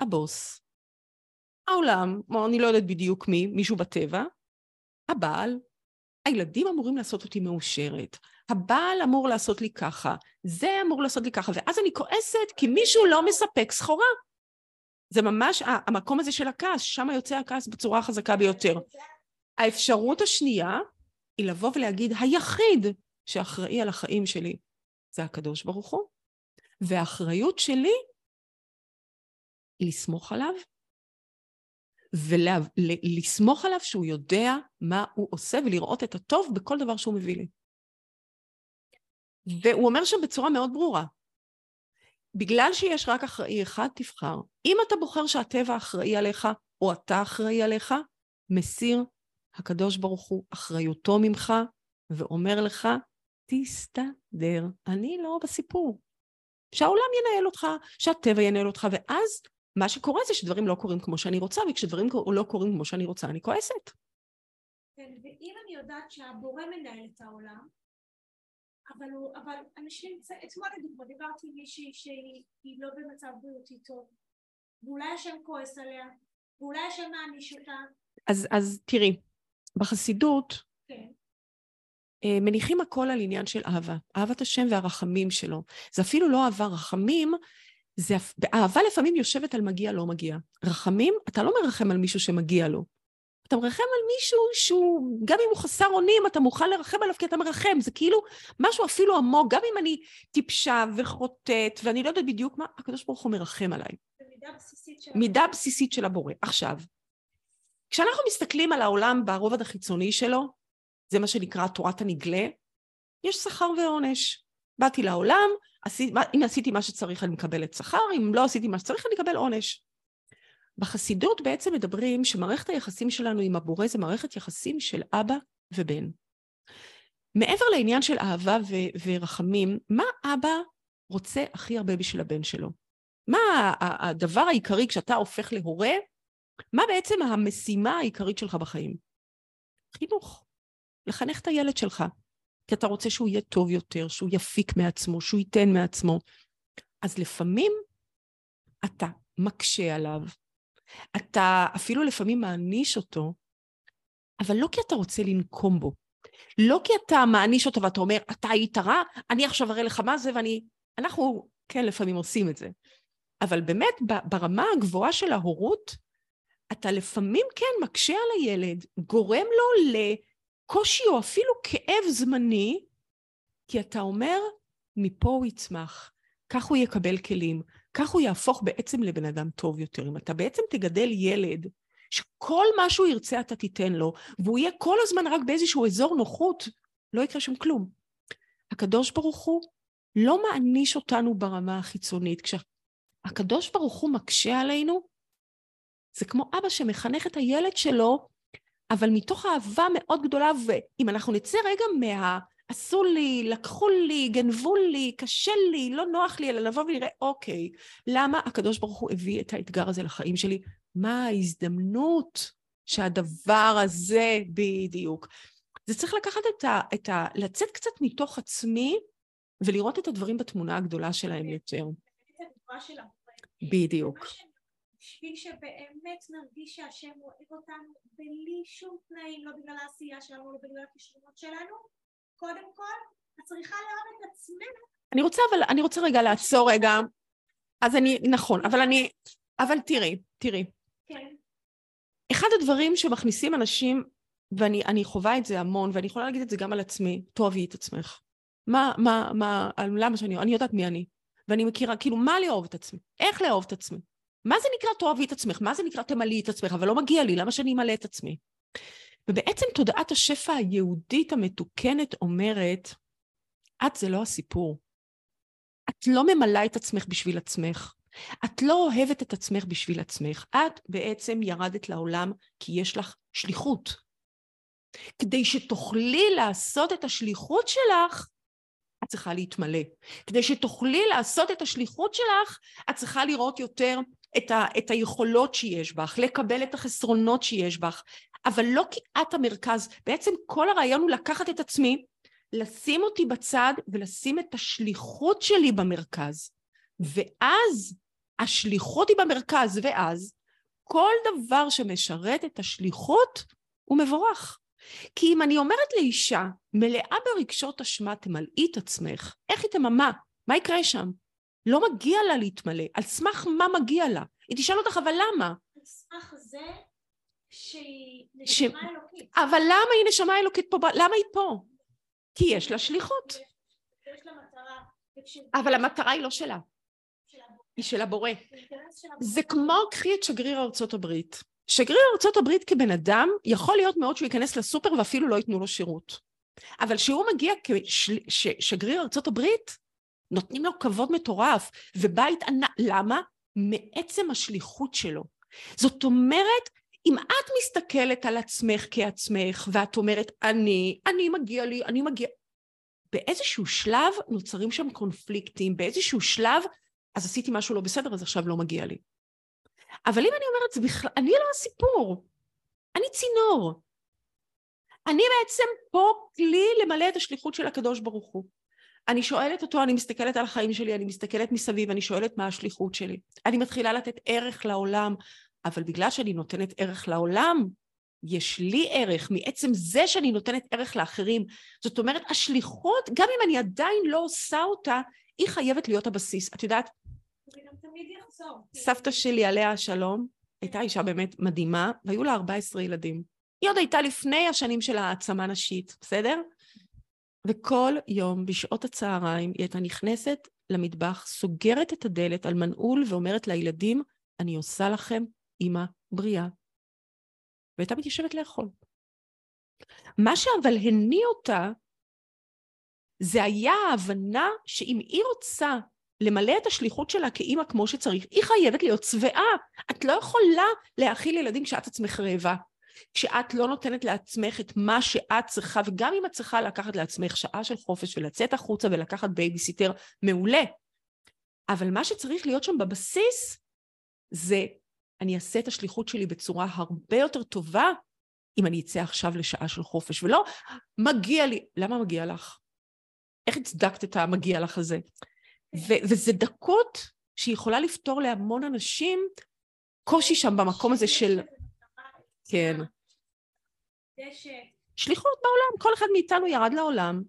הבוס, העולם, או אני לא יודעת בדיוק מי, מישהו בטבע, הבעל, הילדים אמורים לעשות אותי מאושרת, הבעל אמור לעשות לי ככה, זה אמור לעשות לי ככה, ואז אני כועסת כי מישהו לא מספק סחורה. זה ממש המקום הזה של הכעס, שם יוצא הכעס בצורה החזקה ביותר. האפשרות השנייה היא לבוא ולהגיד, היחיד שאחראי על החיים שלי זה הקדוש ברוך הוא, והאחריות שלי היא לסמוך עליו ולסמוך עליו שהוא יודע מה הוא עושה ולראות את הטוב בכל דבר שהוא מביא לי. והוא אומר שם בצורה מאוד ברורה, בגלל שיש רק אחראי אחד, תבחר. אם אתה בוחר שהטבע אחראי עליך, או אתה אחראי עליך, מסיר הקדוש ברוך הוא אחריותו ממך, ואומר לך, תסתדר, אני לא בסיפור. שהעולם ינהל אותך, שהטבע ינהל אותך, ואז מה שקורה זה שדברים לא קורים כמו שאני רוצה, וכשדברים לא קורים כמו שאני רוצה, אני כועסת. כן, ואם אני יודעת שהבורא מנהל את העולם, אבל, הוא, אבל אנשים, אתמול לדוגמה דיברתי עם מישהי שהיא לא במצב בריאותי טוב, ואולי השם כועס עליה, ואולי השם מעניש אותה. אז, אז תראי, בחסידות, כן. אה, מניחים הכל על עניין של אהבה, אהבת השם והרחמים שלו. זה אפילו לא אהבה, רחמים, זה, אהבה לפעמים יושבת על מגיע לא מגיע. רחמים, אתה לא מרחם על מישהו שמגיע לו. אתה מרחם על מישהו שהוא, גם אם הוא חסר אונים, אתה מוכן לרחם עליו כי אתה מרחם. זה כאילו משהו אפילו עמוק, גם אם אני טיפשה וחוטאת, ואני לא יודעת בדיוק מה, הקדוש ברוך הוא מרחם עליי. זה מידה בסיסית של. מידה בסיסית של הבורא. עכשיו, כשאנחנו מסתכלים על העולם ברובד החיצוני שלו, זה מה שנקרא תורת הנגלה, יש שכר ועונש. באתי לעולם, עשי, אם עשיתי מה שצריך אני מקבלת שכר, אם לא עשיתי מה שצריך אני אקבל עונש. בחסידות בעצם מדברים שמערכת היחסים שלנו עם הבורא זה מערכת יחסים של אבא ובן. מעבר לעניין של אהבה ו- ורחמים, מה אבא רוצה הכי הרבה בשביל הבן שלו? מה הדבר העיקרי כשאתה הופך להורה? מה בעצם המשימה העיקרית שלך בחיים? חינוך. לחנך את הילד שלך. כי אתה רוצה שהוא יהיה טוב יותר, שהוא יפיק מעצמו, שהוא ייתן מעצמו. אז לפעמים אתה מקשה עליו, אתה אפילו לפעמים מעניש אותו, אבל לא כי אתה רוצה לנקום בו, לא כי אתה מעניש אותו ואתה אומר, אתה היית רע, אני עכשיו אראה לך מה זה, ואני... אנחנו כן לפעמים עושים את זה. אבל באמת, ברמה הגבוהה של ההורות, אתה לפעמים כן מקשה על הילד, גורם לו לקושי או אפילו כאב זמני, כי אתה אומר, מפה הוא יצמח, כך הוא יקבל כלים, כך הוא יהפוך בעצם לבן אדם טוב יותר. אם אתה בעצם תגדל ילד שכל מה שהוא ירצה אתה תיתן לו, והוא יהיה כל הזמן רק באיזשהו אזור נוחות, לא יקרה שם כלום. הקדוש ברוך הוא לא מעניש אותנו ברמה החיצונית. כשהקדוש ברוך הוא מקשה עלינו, זה כמו אבא שמחנך את הילד שלו, אבל מתוך אהבה מאוד גדולה, ואם אנחנו נצא רגע מה... עשו לי, לקחו לי, גנבו לי, קשה לי, לא נוח לי, אלא לבוא ונראה, אוקיי, למה הקדוש ברוך הוא הביא את האתגר הזה לחיים שלי? מה ההזדמנות שהדבר הזה בדיוק. זה צריך לקחת את ה... את ה לצאת קצת מתוך עצמי ולראות את הדברים בתמונה הגדולה שלהם יותר. בדיוק. בשביל שבאמת נרגיש שהשם אוהב אותנו בלי שום תנאים, לא בגלל העשייה שלנו, לא בגלל הכישרונות שלנו, קודם כל, את צריכה לאהוב את עצמך. אני רוצה, אבל אני רוצה רגע לעצור רגע. אז אני, נכון, אבל אני, אבל תראי, תראי. כן. אחד הדברים שמכניסים אנשים, ואני חווה את זה המון, ואני יכולה להגיד את זה גם על עצמי, תאהבי את עצמך. מה, מה, מה, למה שאני, אני יודעת מי אני. ואני מכירה, כאילו, מה לאהוב את עצמי? איך לאהוב את עצמי? מה זה נקרא תאהבי את עצמך? מה זה נקרא תמלאי את עצמך? אבל לא מגיע לי, למה שאני אמלא את עצמי? ובעצם תודעת השפע היהודית המתוקנת אומרת, את זה לא הסיפור. את לא ממלאה את עצמך בשביל עצמך. את לא אוהבת את עצמך בשביל עצמך. את בעצם ירדת לעולם כי יש לך שליחות. כדי שתוכלי לעשות את השליחות שלך, את צריכה להתמלא. כדי שתוכלי לעשות את השליחות שלך, את צריכה לראות יותר את, ה, את היכולות שיש בך, לקבל את החסרונות שיש בך, אבל לא כי את המרכז. בעצם כל הרעיון הוא לקחת את עצמי, לשים אותי בצד ולשים את השליחות שלי במרכז. ואז השליחות היא במרכז, ואז כל דבר שמשרת את השליחות הוא מבורך. כי אם אני אומרת לאישה, מלאה ברגשות אשמה, תמלאי את עצמך, איך היא תממה? מה יקרה שם? לא מגיע לה להתמלא. על סמך מה מגיע לה? היא תשאל אותך, אבל למה? על סמך זה שהיא נשמה ש... אלוקית. אבל למה היא נשמה אלוקית פה? למה היא פה? כי יש לה שליחות. יש לה מטרה. אבל המטרה היא לא שלה. היא של הבורא. זה כמו, קחי את שגריר ארצות הברית. שגריר ארצות הברית כבן אדם, יכול להיות מאוד שהוא ייכנס לסופר ואפילו לא ייתנו לו שירות. אבל כשהוא מגיע כשגריר ארצות הברית, נותנים לו כבוד מטורף, ובית ענק. למה? מעצם השליחות שלו. זאת אומרת, אם את מסתכלת על עצמך כעצמך, ואת אומרת, אני, אני מגיע לי, אני מגיע... באיזשהו שלב נוצרים שם קונפליקטים, באיזשהו שלב, אז עשיתי משהו לא בסדר, אז עכשיו לא מגיע לי. אבל אם אני אומרת, זה בכלל, אני לא הסיפור, אני צינור. אני בעצם פה כלי למלא את השליחות של הקדוש ברוך הוא. אני שואלת אותו, אני מסתכלת על החיים שלי, אני מסתכלת מסביב, אני שואלת מה השליחות שלי. אני מתחילה לתת ערך לעולם, אבל בגלל שאני נותנת ערך לעולם, יש לי ערך מעצם זה שאני נותנת ערך לאחרים. זאת אומרת, השליחות, גם אם אני עדיין לא עושה אותה, היא חייבת להיות הבסיס. את יודעת, סבתא שלי, עליה השלום, הייתה אישה באמת מדהימה, והיו לה 14 ילדים. היא עוד הייתה לפני השנים של העצמה נשית, בסדר? וכל יום בשעות הצהריים היא הייתה נכנסת למטבח, סוגרת את הדלת על מנעול ואומרת לילדים, אני עושה לכם אימא בריאה. והייתה מתיישבת לאכול. מה שאבל הניע אותה, זה היה ההבנה שאם היא רוצה למלא את השליחות שלה כאימא כמו שצריך, היא חייבת להיות שבעה. את לא יכולה להאכיל ילדים כשאת עצמך רעבה. כשאת לא נותנת לעצמך את מה שאת צריכה, וגם אם את צריכה לקחת לעצמך שעה של חופש ולצאת החוצה ולקחת בייביסיטר, מעולה. אבל מה שצריך להיות שם בבסיס זה אני אעשה את השליחות שלי בצורה הרבה יותר טובה אם אני אצא עכשיו לשעה של חופש, ולא מגיע לי. למה מגיע לך? איך הצדקת את המגיע לך הזה? ו- וזה דקות שיכולה לפתור להמון אנשים קושי שם במקום הזה של... כן. זה שליחות בעולם, כל אחד מאיתנו ירד לעולם.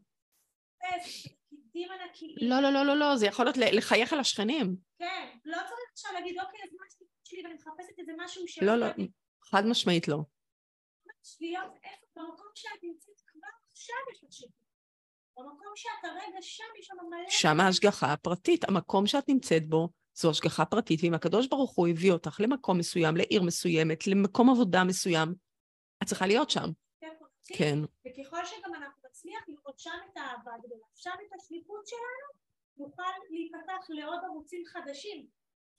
לא, לא, לא, לא, לא, זה יכול להיות לחייך על השכנים. כן, לא צריך עכשיו להגיד, אוקיי, אז מה השליחות שלי ואני מחפשת איזה משהו ש... לא, לא, חד משמעית לא. להיות איפה, במקום שאת נמצאת כבר עכשיו יש לך שליחות. במקום שאת הרגע שם, יש שם מלא... שם ההשגחה הפרטית, המקום שאת נמצאת בו זו השגחה פרטית, ואם הקדוש ברוך הוא הביא אותך למקום מסוים, לעיר מסוימת, למקום עבודה מסוים, את צריכה להיות שם. כן. וככל שגם אנחנו נצליח לראות שם את האהבה הגדולה, שם את השליחות שלנו, נוכל להיפתח לעוד ערוצים חדשים.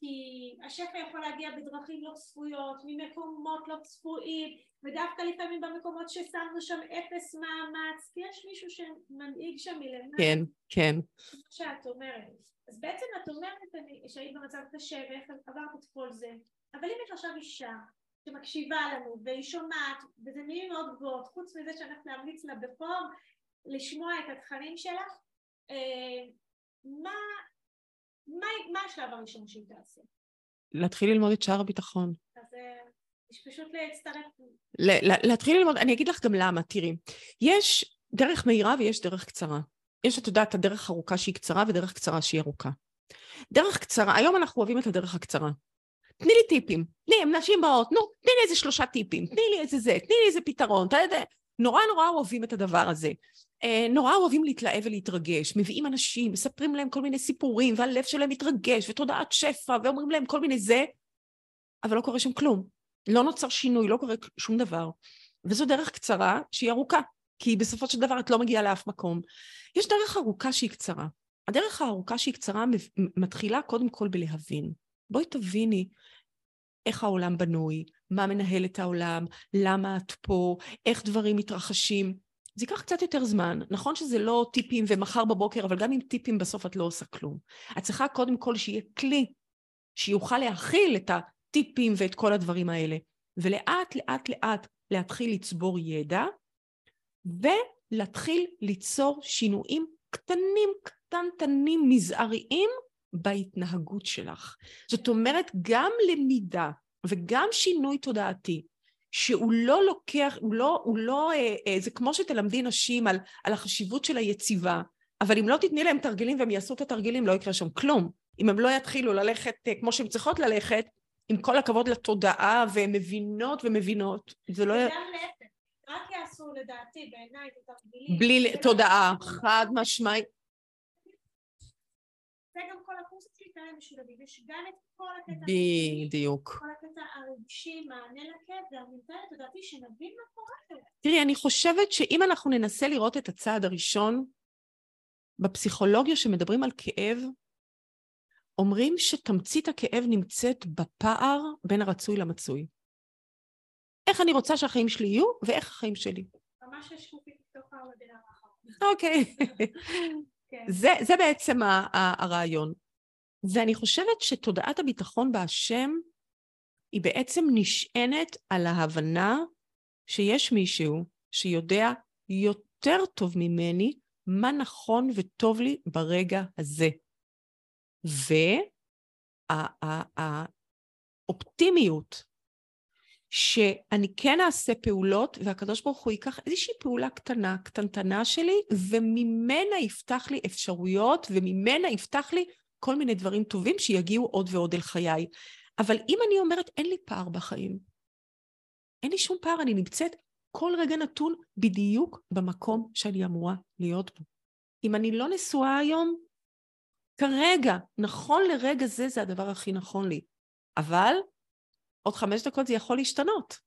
כי השפע יכול להגיע בדרכים לא צפויות, ממקומות לא צפויים, ודווקא לפעמים במקקומות ששמנו שם אפס מאמץ, כי יש מישהו שמנהיג שם מלמעלה. כן, כן. כמו שאת אומרת. אז בעצם את אומרת שהיית במצב קשה ואיך עברת את כל זה, אבל אם יש עכשיו אישה שמקשיבה לנו והיא שומעת, וזה מילים מאוד גבוהות, חוץ מזה שאנחנו להמליץ לה בפורם לשמוע את התכנים שלך, אה, מה, מה, מה השלב הראשון שהיא תעשה? להתחיל ללמוד את שער הביטחון. אז אה, יש פשוט להצטרף. להתחיל ללמוד, אני אגיד לך גם למה, תראי. יש דרך מהירה ויש דרך קצרה. יש, את יודעת, הדרך ארוכה שהיא קצרה ודרך קצרה שהיא ארוכה. דרך קצרה, היום אנחנו אוהבים את הדרך הקצרה. תני לי טיפים. תני, נשים באות, נו, תני לי איזה שלושה טיפים, תני לי איזה זה, תני לי איזה פתרון, אתה יודע, נורא נורא אוהבים את הדבר הזה. אה, נורא אוהבים להתלהב ולהתרגש, מביאים אנשים, מספרים להם כל מיני סיפורים, והלב שלהם מתרגש, ותודעת שפע, ואומרים להם כל מיני זה, אבל לא קורה שם כלום. לא נוצר שינוי, לא קורה שום דבר. וזו דרך קצרה שהיא ארוכה, כי בסופו של דבר את לא מגיעה לאף מקום. יש דרך ארוכה שהיא קצרה. הדרך הארוכה שהיא קצרה מתחילה קודם כל בלהבין. בואי תביני איך העולם בנוי, מה מנהל את העולם, למה את פה, איך דברים מתרחשים. זה ייקח קצת יותר זמן. נכון שזה לא טיפים ומחר בבוקר, אבל גם עם טיפים בסוף את לא עושה כלום. את צריכה קודם כל שיהיה כלי שיוכל להכיל את הטיפים ואת כל הדברים האלה. ולאט לאט לאט להתחיל לצבור ידע, ולהתחיל ליצור שינויים קטנים, קטנטנים, מזעריים, בהתנהגות שלך. זאת אומרת, גם למידה וגם שינוי תודעתי, שהוא לא לוקח, הוא לא, הוא לא, אה, אה, זה כמו שתלמדי נשים על, על החשיבות של היציבה, אבל אם לא תתני להם תרגילים והם יעשו את התרגילים, לא יקרה שם כלום. אם הם לא יתחילו ללכת אה, כמו שהן צריכות ללכת, עם כל הכבוד לתודעה, והן מבינות ומבינות, זה לא... וגם להפך, רק יעשו לדעתי בעיניי את התרגילים. בלי תודעה, חד משמעית. זה גם כל הקורסים שלי כאלה משולבים, יש גם את כל הקטע בדיוק. כל הקטע הרגשי, מענה לכאב והמנטלית, לדעתי שנבין מה קורה. תראי, אני חושבת שאם אנחנו ננסה לראות את הצעד הראשון, בפסיכולוגיה שמדברים על כאב, אומרים שתמצית הכאב נמצאת בפער בין הרצוי למצוי. איך אני רוצה שהחיים שלי יהיו, ואיך החיים שלי. ממש יש שקופית בתוך העבודה אוקיי. כן. זה, זה בעצם הרעיון. ואני חושבת שתודעת הביטחון בהשם היא בעצם נשענת על ההבנה שיש מישהו שיודע יותר טוב ממני מה נכון וטוב לי ברגע הזה. והאופטימיות שאני כן אעשה פעולות, והקדוש ברוך הוא ייקח איזושהי פעולה קטנה, קטנטנה שלי, וממנה יפתח לי אפשרויות, וממנה יפתח לי כל מיני דברים טובים שיגיעו עוד ועוד אל חיי. אבל אם אני אומרת, אין לי פער בחיים, אין לי שום פער, אני נמצאת כל רגע נתון בדיוק במקום שאני אמורה להיות בו. אם אני לא נשואה היום, כרגע, נכון לרגע זה, זה הדבר הכי נכון לי. אבל עוד חמש דקות זה יכול להשתנות.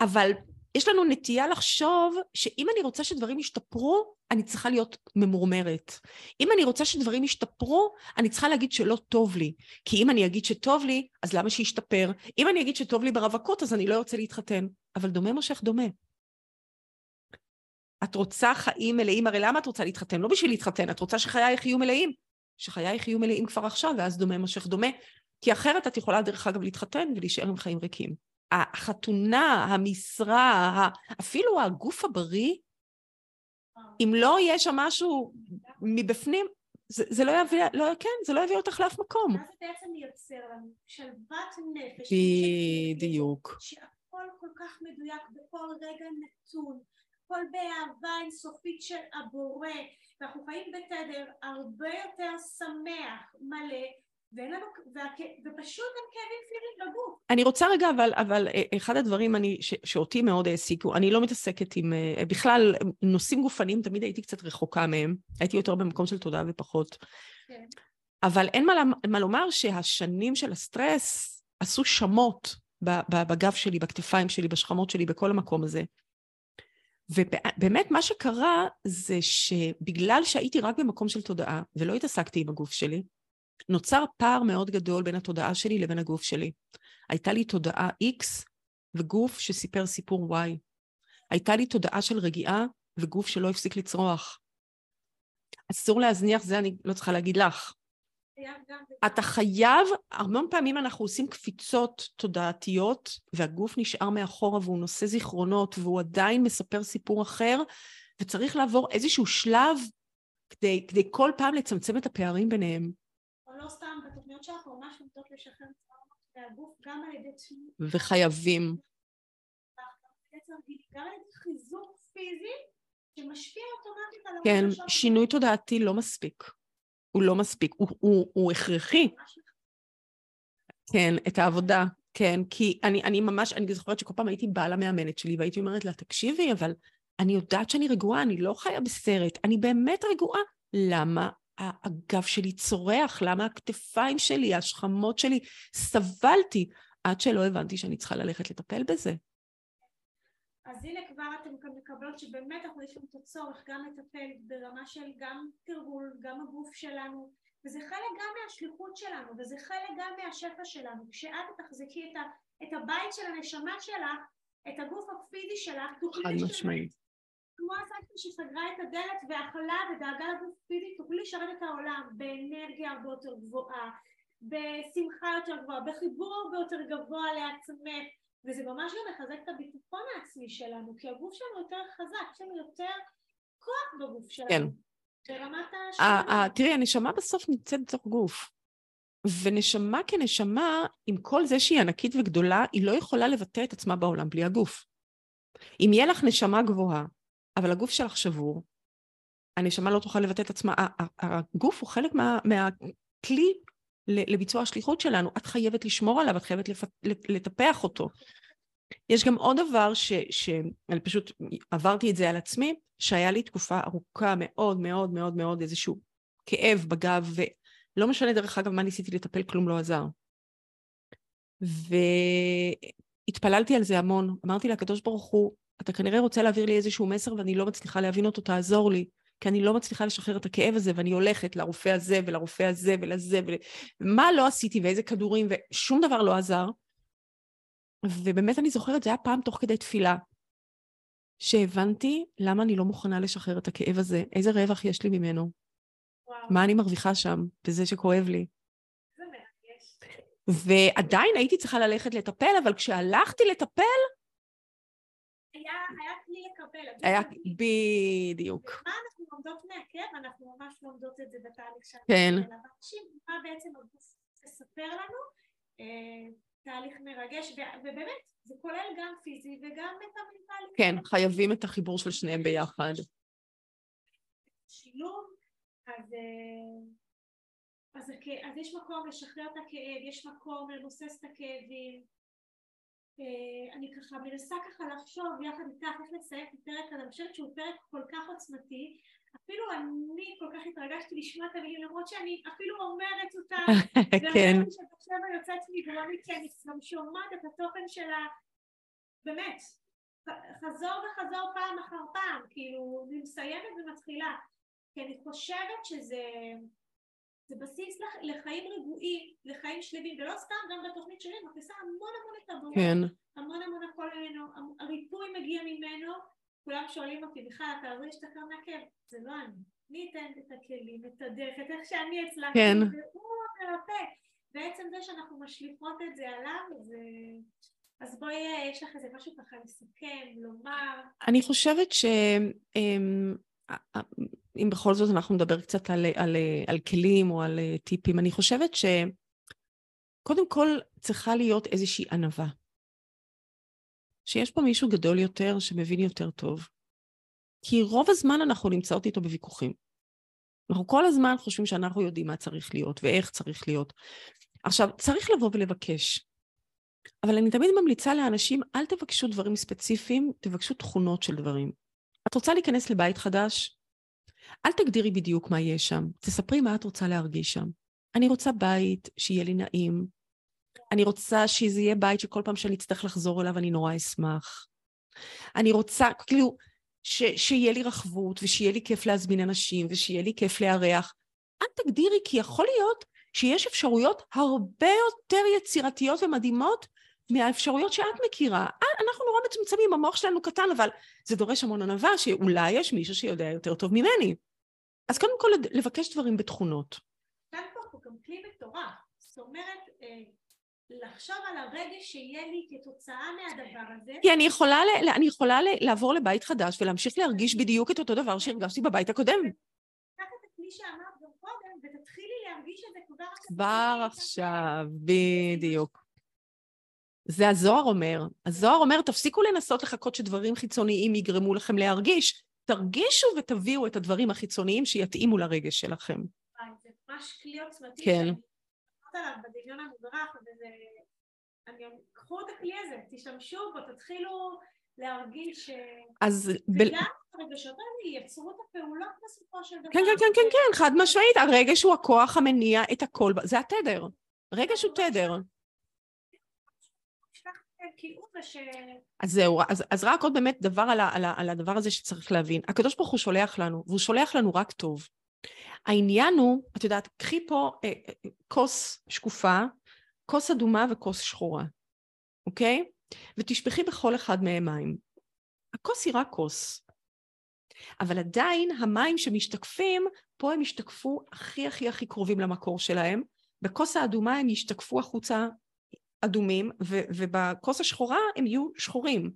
אבל יש לנו נטייה לחשוב שאם אני רוצה שדברים ישתפרו, אני צריכה להיות ממורמרת. אם אני רוצה שדברים ישתפרו, אני צריכה להגיד שלא טוב לי. כי אם אני אגיד שטוב לי, אז למה שישתפר? אם אני אגיד שטוב לי ברווקות, אז אני לא ארצה להתחתן. אבל דומה מושך דומה. את רוצה חיים מלאים, הרי למה את רוצה להתחתן? לא בשביל להתחתן, את רוצה שחייך יהיו מלאים. שחייך יהיו מלאים כבר עכשיו, ואז דומה מושך דומה. כי אחרת את יכולה דרך אגב להתחתן ולהישאר עם חיים ריקים. החתונה, המשרה, אפילו הגוף הבריא, אם לא יהיה שם משהו מבפנים, זה, זה לא יביא, לא, כן, זה לא יביא אותך לאף מקום. מה זה בעצם מייצר לנו? שלוות נפש. בדיוק. שהכל כל כך מדויק בכל רגע נתון, הכל באהבה אינסופית של הבורא, ואנחנו חיים בתדר הרבה יותר שמח, מלא, לנו. ופשוט אין כאבים פיזיים בגוף. אני רוצה רגע, אבל, אבל אה, אחד הדברים אני, ש, שאותי מאוד העסיקו, אני לא מתעסקת עם, אה, בכלל, נושאים גופניים, תמיד הייתי קצת רחוקה מהם, הייתי יותר במקום של תודעה ופחות. כן. אבל אין מה, מה לומר שהשנים של הסטרס עשו שמות בגב שלי, בכתפיים שלי, בשכמות שלי, בכל המקום הזה. ובאמת מה שקרה זה שבגלל שהייתי רק במקום של תודעה ולא התעסקתי עם הגוף שלי, נוצר פער מאוד גדול בין התודעה שלי לבין הגוף שלי. הייתה לי תודעה X וגוף שסיפר סיפור Y. הייתה לי תודעה של רגיעה וגוף שלא הפסיק לצרוח. אסור להזניח, זה אני לא צריכה להגיד לך. אתה חייב, המון פעמים אנחנו עושים קפיצות תודעתיות, והגוף נשאר מאחורה והוא נושא זיכרונות, והוא עדיין מספר סיפור אחר, וצריך לעבור איזשהו שלב כדי, כדי כל פעם לצמצם את הפערים ביניהם. לא סתם, בתוכניות שאנחנו ממש נוטות לשחרר צערות, והגוף גם על ידי... וחייבים. גם על ידי חיזוק פיזי, שמשפיע אוטומטית על... כן, שינוי תודעתי לא מספיק. הוא לא מספיק, הוא, הוא, הוא הכרחי. כן, את העבודה, כן, כי אני, אני ממש, אני זוכרת שכל פעם הייתי באה למאמנת שלי והייתי אומרת לה, תקשיבי, אבל אני יודעת שאני רגועה, אני לא חיה בסרט, אני באמת רגועה. למה הגב שלי צורח? למה הכתפיים שלי, השכמות שלי? סבלתי עד שלא הבנתי שאני צריכה ללכת לטפל בזה. אז הנה כבר אתם מקבלות שבאמת אנחנו יש לנו את הצורך גם לטפל ברמה של גם תרגול, גם הגוף שלנו, וזה חלק גם מהשליחות שלנו, וזה חלק גם מהשפע שלנו. כשאת תחזקי את, ה, את הבית של הנשמה שלך, את הגוף הפיזי שלך, חד משמעית. כמו הסבתא שסגרה את הדלת ואכלה ודאגה לגוף פיזי, תוכלי לשרת את העולם באנרגיה הרבה יותר גבוהה, בשמחה יותר גבוהה, בחיבור הרבה יותר גבוה לעצמך, וזה ממש גם מחזק את הביטחון העצמי שלנו, כי הגוף שלנו יותר חזק, יש לנו יותר כוח בגוף שלנו. כן. ברמת. תראי, הנשמה בסוף נמצאת בתוך גוף. ונשמה כנשמה, עם כל זה שהיא ענקית וגדולה, היא לא יכולה לבטא את עצמה בעולם בלי הגוף. אם יהיה לך נשמה גבוהה, אבל הגוף שלך שבור, הנשמה לא תוכל לבטא את עצמה. הגוף הוא חלק מה, מהכלי לביצוע השליחות שלנו. את חייבת לשמור עליו, את חייבת. לטפח אותו. יש גם עוד דבר ש... שאני פשוט עברתי את זה על עצמי, שהיה לי תקופה ארוכה מאוד מאוד מאוד מאוד איזשהו כאב בגב, ולא משנה דרך אגב מה ניסיתי לטפל, כלום לא עזר. והתפללתי על זה המון. אמרתי לקדוש ברוך הוא, אתה כנראה רוצה להעביר לי איזשהו מסר ואני לא מצליחה להבין אותו, תעזור לי. כי אני לא מצליחה לשחרר את הכאב הזה, ואני הולכת לרופא הזה ולרופא הזה ולזה, ומה לא עשיתי ואיזה כדורים, ושום דבר לא עזר. ובאמת אני זוכרת, זה היה פעם תוך כדי תפילה, שהבנתי למה אני לא מוכנה לשחרר את הכאב הזה, איזה רווח יש לי ממנו, וואו. מה אני מרוויחה שם, בזה שכואב לי. ועדיין הייתי צריכה ללכת לטפל, אבל כשהלכתי לטפל, היה, היה כלי לקבל. היה, בדיוק. ומה אנחנו לומדות מהכאב? אנחנו ממש לומדות את זה בתהליך שלנו. כן. אנשים, מה בעצם הגוף מספר לנו? אה, תהליך מרגש, ובאמת, זה כולל גם פיזי וגם את המנטלי. כן, חייבים את החיבור של שניהם ביחד. שילוב, אז... אה, אז, אז יש מקום לשחרר את הכאב, יש מקום למוסס את הכאבים, אני ככה מנסה ככה לחשוב יחד איתך איך לסיים את הפרק הזה, אני חושבת שהוא פרק כל כך עוצמתי, אפילו אני כל כך התרגשתי לשמוע את המילים למרות שאני אפילו אומרת אותם, כן. ואומרת שעכשיו אני יוצאת מגרומי כי אני גם שומעת את התוכן שלה, באמת, חזור וחזור פעם אחר פעם, כאילו אני מסיימת ומתחילה, כי אני חושבת שזה זה בסיס לחיים רגועים, לחיים שלמים, ולא סתם גם בתוכנית שלי, מכניסה המון המון את הבורא, כן. המון המון הכל ממנו, הריפוי מגיע ממנו, כולם שואלים אותי, בכלל אתה לא להשתחרר מהכאב, זה לא אני, מי ייתן את הכלים, את הדרך, את איך שאני הצלחתי, כן. והוא מרפא, בעצם זה שאנחנו משליכות את זה עליו, זה... אז בואי, יש לך איזה משהו ככה לסכם, לומר. אני חושבת ש... אמ, אם בכל זאת אנחנו נדבר קצת על, על, על כלים או על אה, טיפים, אני חושבת שקודם כל צריכה להיות איזושהי ענווה. שיש פה מישהו גדול יותר שמבין יותר טוב. כי רוב הזמן אנחנו נמצאות איתו בוויכוחים. אנחנו כל הזמן חושבים שאנחנו יודעים מה צריך להיות ואיך צריך להיות. עכשיו, צריך לבוא ולבקש. אבל אני תמיד ממליצה לאנשים, אל תבקשו דברים ספציפיים, תבקשו תכונות של דברים. את רוצה להיכנס לבית חדש? אל תגדירי בדיוק מה יש שם, תספרי מה את רוצה להרגיש שם. אני רוצה בית שיהיה לי נעים, אני רוצה שזה יהיה בית שכל פעם שאני אצטרך לחזור אליו אני נורא אשמח. אני רוצה, כאילו, ש, שיהיה לי רחבות, ושיהיה לי כיף להזמין אנשים, ושיהיה לי כיף לארח. אל תגדירי, כי יכול להיות שיש אפשרויות הרבה יותר יצירתיות ומדהימות מהאפשרויות שאת מכירה. אנחנו נורא מצומצמים, המוח שלנו קטן, אבל זה דורש המון ענווה, שאולי יש מישהו שיודע יותר טוב ממני. אז קודם כל לבקש דברים בתכונות. כאן פה גם כלי מטורף. זאת אומרת, אה, לחשוב על הרגש שיהיה לי כתוצאה מהדבר הזה. כי אני יכולה, אני יכולה לעבור לבית חדש ולהמשיך להרגיש בדיוק את אותו דבר שהרגשתי בבית הקודם. קח את הכלי שאמרת גם קודם ותתחילי להרגיש את זה כבר עכשיו. כבר עכשיו, בדיוק. זה הזוהר אומר. הזוהר אומר, תפסיקו לנסות לחכות שדברים חיצוניים יגרמו לכם להרגיש. תרגישו ותביאו את הדברים החיצוניים שיתאימו לרגש שלכם. זה ממש כלי עוצמתי. כן. עליו בדמיון המודרך, וזה... אני... קחו את הכלי הזה, תשתמשו בו, תתחילו להרגיש... אז... וגם הרגשות האלה ייצרו את הפעולות בסופו של דבר. כן, כן, כן, כן, כן, חד משמעית. הרגש הוא הכוח המניע את הכל, זה התדר. רגש הוא תדר. אז זהו, אז, אז רק עוד באמת דבר על, ה, על, ה, על הדבר הזה שצריך להבין. הקדוש ברוך הוא שולח לנו, והוא שולח לנו רק טוב. העניין הוא, את יודעת, קחי פה אה, אה, כוס שקופה, כוס אדומה וכוס שחורה, אוקיי? ותשפכי בכל אחד מהם מים. הכוס היא רק כוס. אבל עדיין המים שמשתקפים, פה הם ישתקפו הכי הכי הכי קרובים למקור שלהם. בכוס האדומה הם ישתקפו החוצה אדומים, ו- ובכוס השחורה הם יהיו שחורים.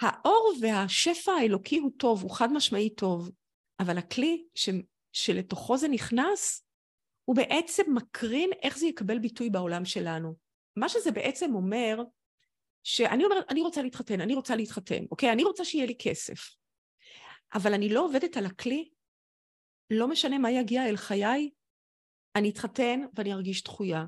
האור והשפע האלוקי הוא טוב, הוא חד משמעי טוב, אבל הכלי ש, שלתוכו זה נכנס, הוא בעצם מקרין איך זה יקבל ביטוי בעולם שלנו. מה שזה בעצם אומר, שאני אומרת, אני רוצה להתחתן, אני רוצה להתחתן, אוקיי? אני רוצה שיהיה לי כסף. אבל אני לא עובדת על הכלי, לא משנה מה יגיע אל חיי, אני אתחתן ואני ארגיש דחויה.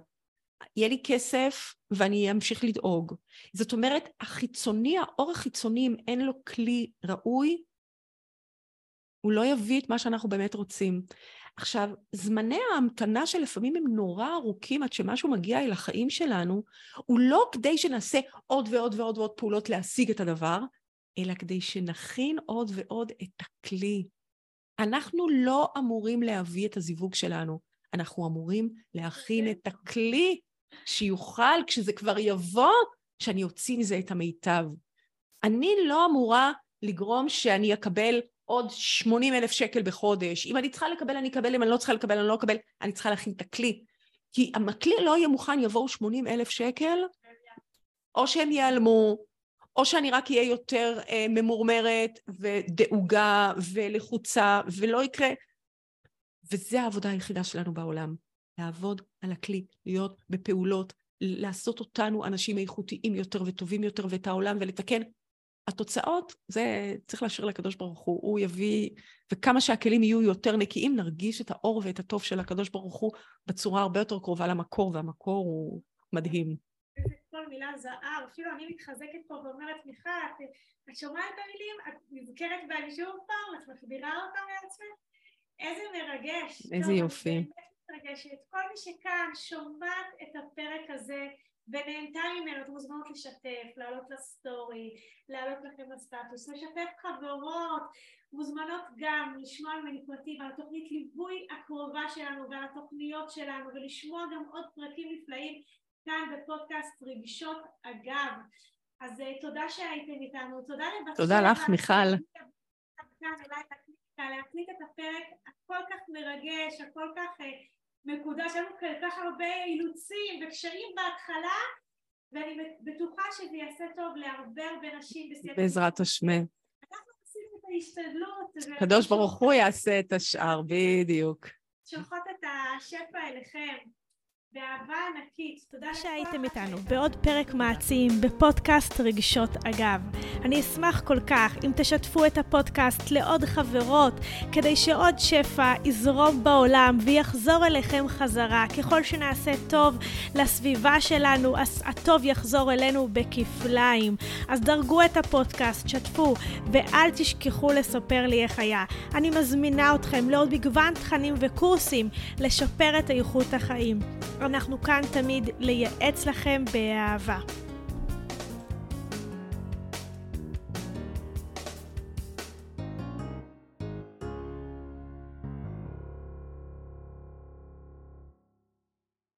יהיה לי כסף ואני אמשיך לדאוג. זאת אומרת, החיצוני, האור החיצוני, אם אין לו כלי ראוי, הוא לא יביא את מה שאנחנו באמת רוצים. עכשיו, זמני ההמתנה שלפעמים הם נורא ארוכים עד שמשהו מגיע אל החיים שלנו, הוא לא כדי שנעשה עוד ועוד ועוד ועוד פעולות להשיג את הדבר, אלא כדי שנכין עוד ועוד את הכלי. אנחנו לא אמורים להביא את הזיווג שלנו, אנחנו אמורים להכין את הכלי שיוכל, כשזה כבר יבוא, שאני אוציא מזה את המיטב. אני לא אמורה לגרום שאני אקבל עוד 80 אלף שקל בחודש. אם אני צריכה לקבל, אני אקבל, אם אני לא צריכה לקבל, אני לא אקבל. אני צריכה להכין את הכלי. כי הכלי לא יהיה מוכן, יבואו 80 אלף שקל, או שהם ייעלמו, או שאני רק אהיה יותר אה, ממורמרת ודאוגה ולחוצה, ולא יקרה. וזו העבודה היחידה שלנו בעולם, לעבוד על הכלי, להיות בפעולות, לעשות אותנו אנשים איכותיים יותר וטובים יותר ואת העולם ולתקן התוצאות, זה צריך להשאיר לקדוש ברוך הוא, הוא יביא, וכמה שהכלים יהיו יותר נקיים, נרגיש את האור ואת הטוב של הקדוש ברוך הוא בצורה הרבה יותר קרובה למקור, והמקור הוא מדהים. כל מילה זהב, אפילו אני מתחזקת פה ואומרת, מיכל, את, את שומעת את המילים, את נזכרת בהן שוב פעם, את מחבירה אותם לעצמך? איזה מרגש. איזה טוב, יופי. באמת מתרגשת. כל מי שכאן שומעת את הפרק הזה, ונהנתה ממנו, אתם מוזמנות לשתף, לעלות לסטורי, לעלות לכם לסטטוס, לשתף חברות, מוזמנות גם לשמוע ממני פרטים על התוכנית ליווי הקרובה שלנו ועל התוכניות שלנו ולשמוע גם עוד פרקים נפלאים כאן בפודקאסט רגשות אגב. אז uh, תודה שהייתם איתנו, תודה לבת תודה לך מיכל. להקליט את הפרק הכל כך מרגש, הכל כך מקודש, לנו כל כך הרבה אילוצים וקשיים בהתחלה, ואני בטוחה שזה יעשה טוב להרבה הרבה נשים בסייעת. בעזרת השם. אנחנו עושים את ההשתדלות. הקדוש ברוך הוא יעשה את השאר, בדיוק. שולחות את השפע אליכם. באהבה ענקית. תודה לכל שהייתם איתנו בעוד פרק מעצים בפודקאסט רגשות אגב. אני אשמח כל כך אם תשתפו את הפודקאסט לעוד חברות, כדי שעוד שפע יזרום בעולם ויחזור אליכם חזרה. ככל שנעשה טוב לסביבה שלנו, אז הטוב יחזור אלינו בכפליים. אז דרגו את הפודקאסט, שתפו, ואל תשכחו לספר לי איך היה. אני מזמינה אתכם לעוד מגוון תכנים וקורסים לשפר את איכות החיים. אנחנו כאן תמיד לייעץ לכם באהבה.